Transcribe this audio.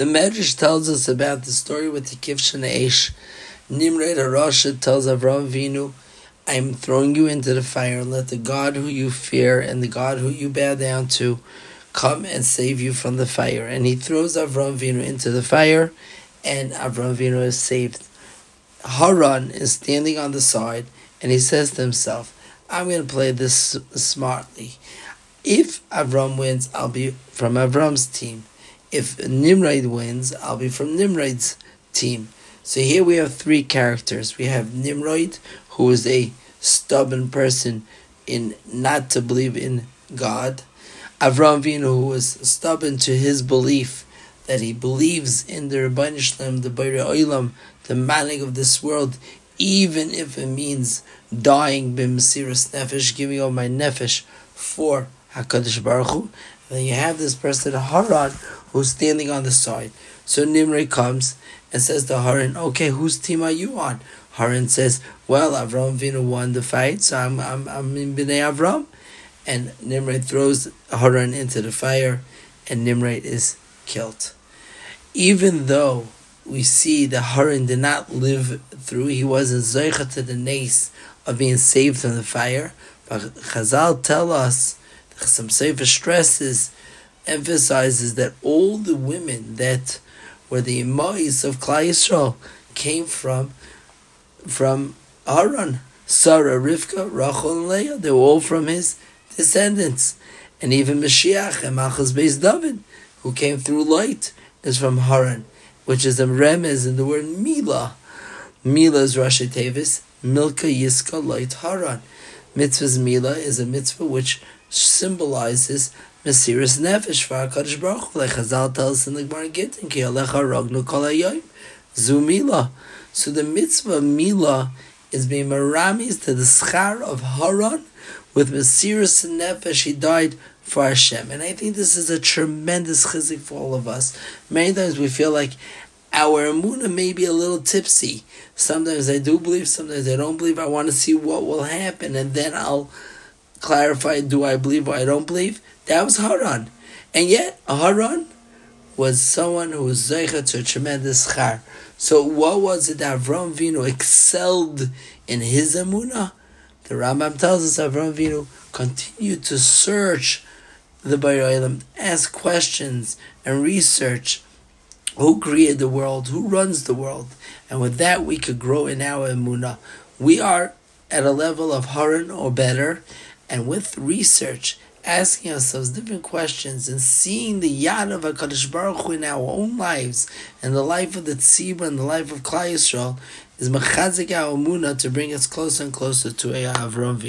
The Medrash tells us about the story with the Kivshan Eish. Nimrod Arasha tells Avram Vinu, I am throwing you into the fire. Let the God who you fear and the God who you bow down to come and save you from the fire. And he throws Avram Vinu into the fire, and Avram Vinu is saved. Haran is standing on the side, and he says to himself, I'm going to play this smartly. If Avram wins, I'll be from Avram's team. If Nimrod wins, I'll be from Nimrod's team. So here we have three characters. We have Nimrod, who is a stubborn person in not to believe in God. Avram Vino, who was stubborn to his belief that he believes in the Rabbi Shlem, the Bayre Oilam, the Malig of this world, even if it means dying b'mesiras nefesh, giving up my nefesh for Hakadosh Baruch Hu. And then you have this person Haran who's standing on the side. So Nimrod comes and says to Haran, "Okay, whose team are you on?" Haran says, "Well, Avram Vinu won the fight, so I'm I'm I'm in Bnei Avram." And Nimrod throws Haran into the fire, and Nimrod is killed. Even though we see that Haran did not live through, he wasn't zeicha to the nace of being saved from the fire. But Chazal tell us some Sefer stresses, emphasizes that all the women that were the imais of Klal Yisrael came from from Haran, Sarah, Rivka, Rachel, and Leah. They were all from his descendants, and even Mashiach and Malchus Beis David, who came through Lot, is from Haran, which is a remez in the word Mila. Mila is Rashi Tevis, Milka Yiska Lot Haran. Mitzvah's Mila is a mitzvah which symbolizes Mesiris Nefesh for HaKadosh Baruch Hu, like Chazal tells in the Gemara Gittin, Ki Alecha Rognu Kol HaYoyim, Zu Mila. So the mitzvah Mila is being maramis to the schar of Haran, with Mesiris Nefesh, he died for Hashem. And I think this is a tremendous chizik for all of us. Many times we feel like our emuna may be a little tipsy. Sometimes I do believe, sometimes I don't believe. I want to see what will happen, and then I'll clarify: Do I believe or I don't believe? That was Haran, and yet Haran was someone who was zeicha to a tremendous char. So what was it that Avram Vinu excelled in his emuna? The Rambam tells us Avram Vinu continued to search the Bayoilim, ask questions and research who created the world, who runs the world, and with that we could grow in our emuna. We are at a level of Haran or better, and with research, asking ourselves different questions and seeing the yad of Hakadosh Baruch Hu in our own lives and the life of the tzibur and the life of Klal Yisrael is mechazik our to bring us closer and closer to Eya Avram.